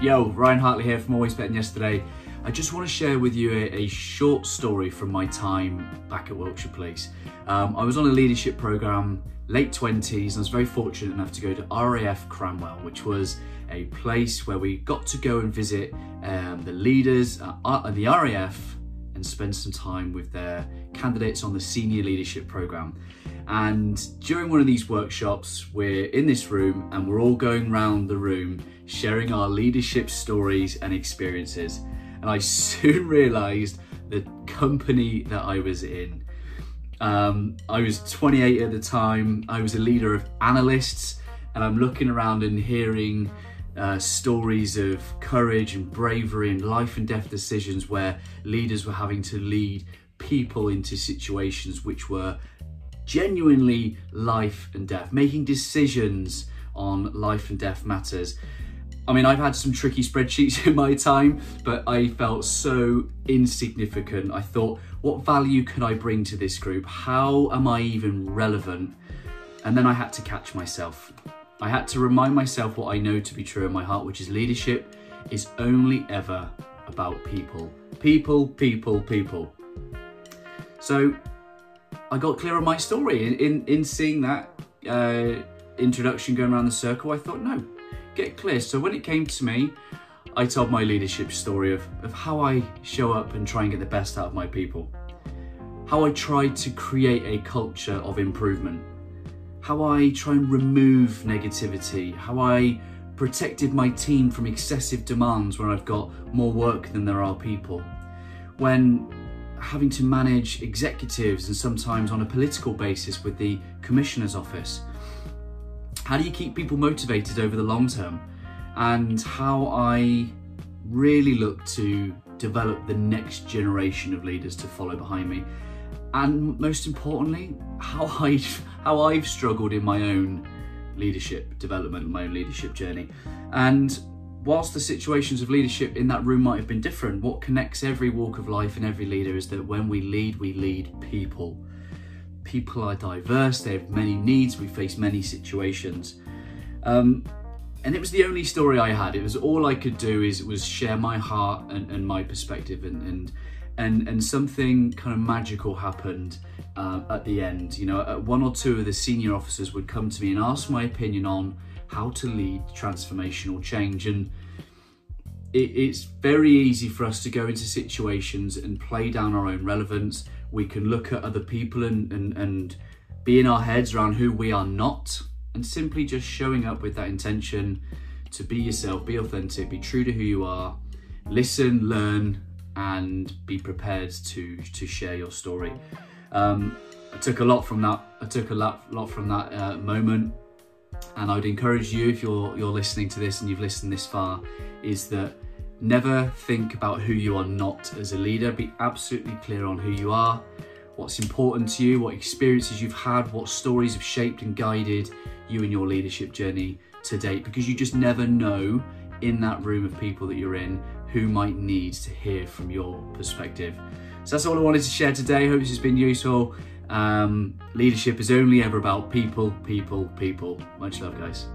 Yo, Ryan Hartley here from Always Than Yesterday. I just want to share with you a, a short story from my time back at Wiltshire Police. Um, I was on a leadership program, late 20s, and I was very fortunate enough to go to RAF Cranwell, which was a place where we got to go and visit um, the leaders at the RAF and spend some time with their candidates on the senior leadership program. And during one of these workshops, we're in this room and we're all going round the room sharing our leadership stories and experiences. And I soon realized the company that I was in. Um, I was 28 at the time, I was a leader of analysts, and I'm looking around and hearing uh, stories of courage and bravery and life and death decisions where leaders were having to lead people into situations which were genuinely life and death, making decisions on life and death matters. I mean, I've had some tricky spreadsheets in my time, but I felt so insignificant. I thought, what value can I bring to this group? How am I even relevant? And then I had to catch myself. I had to remind myself what I know to be true in my heart, which is leadership is only ever about people. People, people, people. So I got clear on my story. In, in, in seeing that uh, introduction going around the circle, I thought, no, get clear. So when it came to me, I told my leadership story of, of how I show up and try and get the best out of my people. How I tried to create a culture of improvement how I try and remove negativity, how I protected my team from excessive demands when I've got more work than there are people, when having to manage executives and sometimes on a political basis with the Commissioner's Office. How do you keep people motivated over the long term? And how I really look to develop the next generation of leaders to follow behind me and most importantly, how I've, how I've struggled in my own leadership development, my own leadership journey. And whilst the situations of leadership in that room might have been different, what connects every walk of life and every leader is that when we lead, we lead people. People are diverse, they have many needs, we face many situations. Um, and it was the only story I had. It was all I could do is was share my heart and, and my perspective and, and and and something kind of magical happened uh, at the end. You know, one or two of the senior officers would come to me and ask my opinion on how to lead transformational change, and it, it's very easy for us to go into situations and play down our own relevance. We can look at other people and and, and be in our heads around who we are not, and simply just showing up with that intention to be yourself, be authentic, be true to who you are, listen, learn, and be prepared to to share your story. Um, I took a lot from that. I took a lot, lot from that uh, moment, and I'd encourage you if you're you're listening to this and you've listened this far, is that never think about who you are not as a leader. Be absolutely clear on who you are, what's important to you, what experiences you've had, what stories have shaped and guided you in your leadership journey to date, because you just never know in that room of people that you're in who might need to hear from your perspective. So that's all I wanted to share today. Hope this has been useful. Um, leadership is only ever about people, people, people. Much love, guys.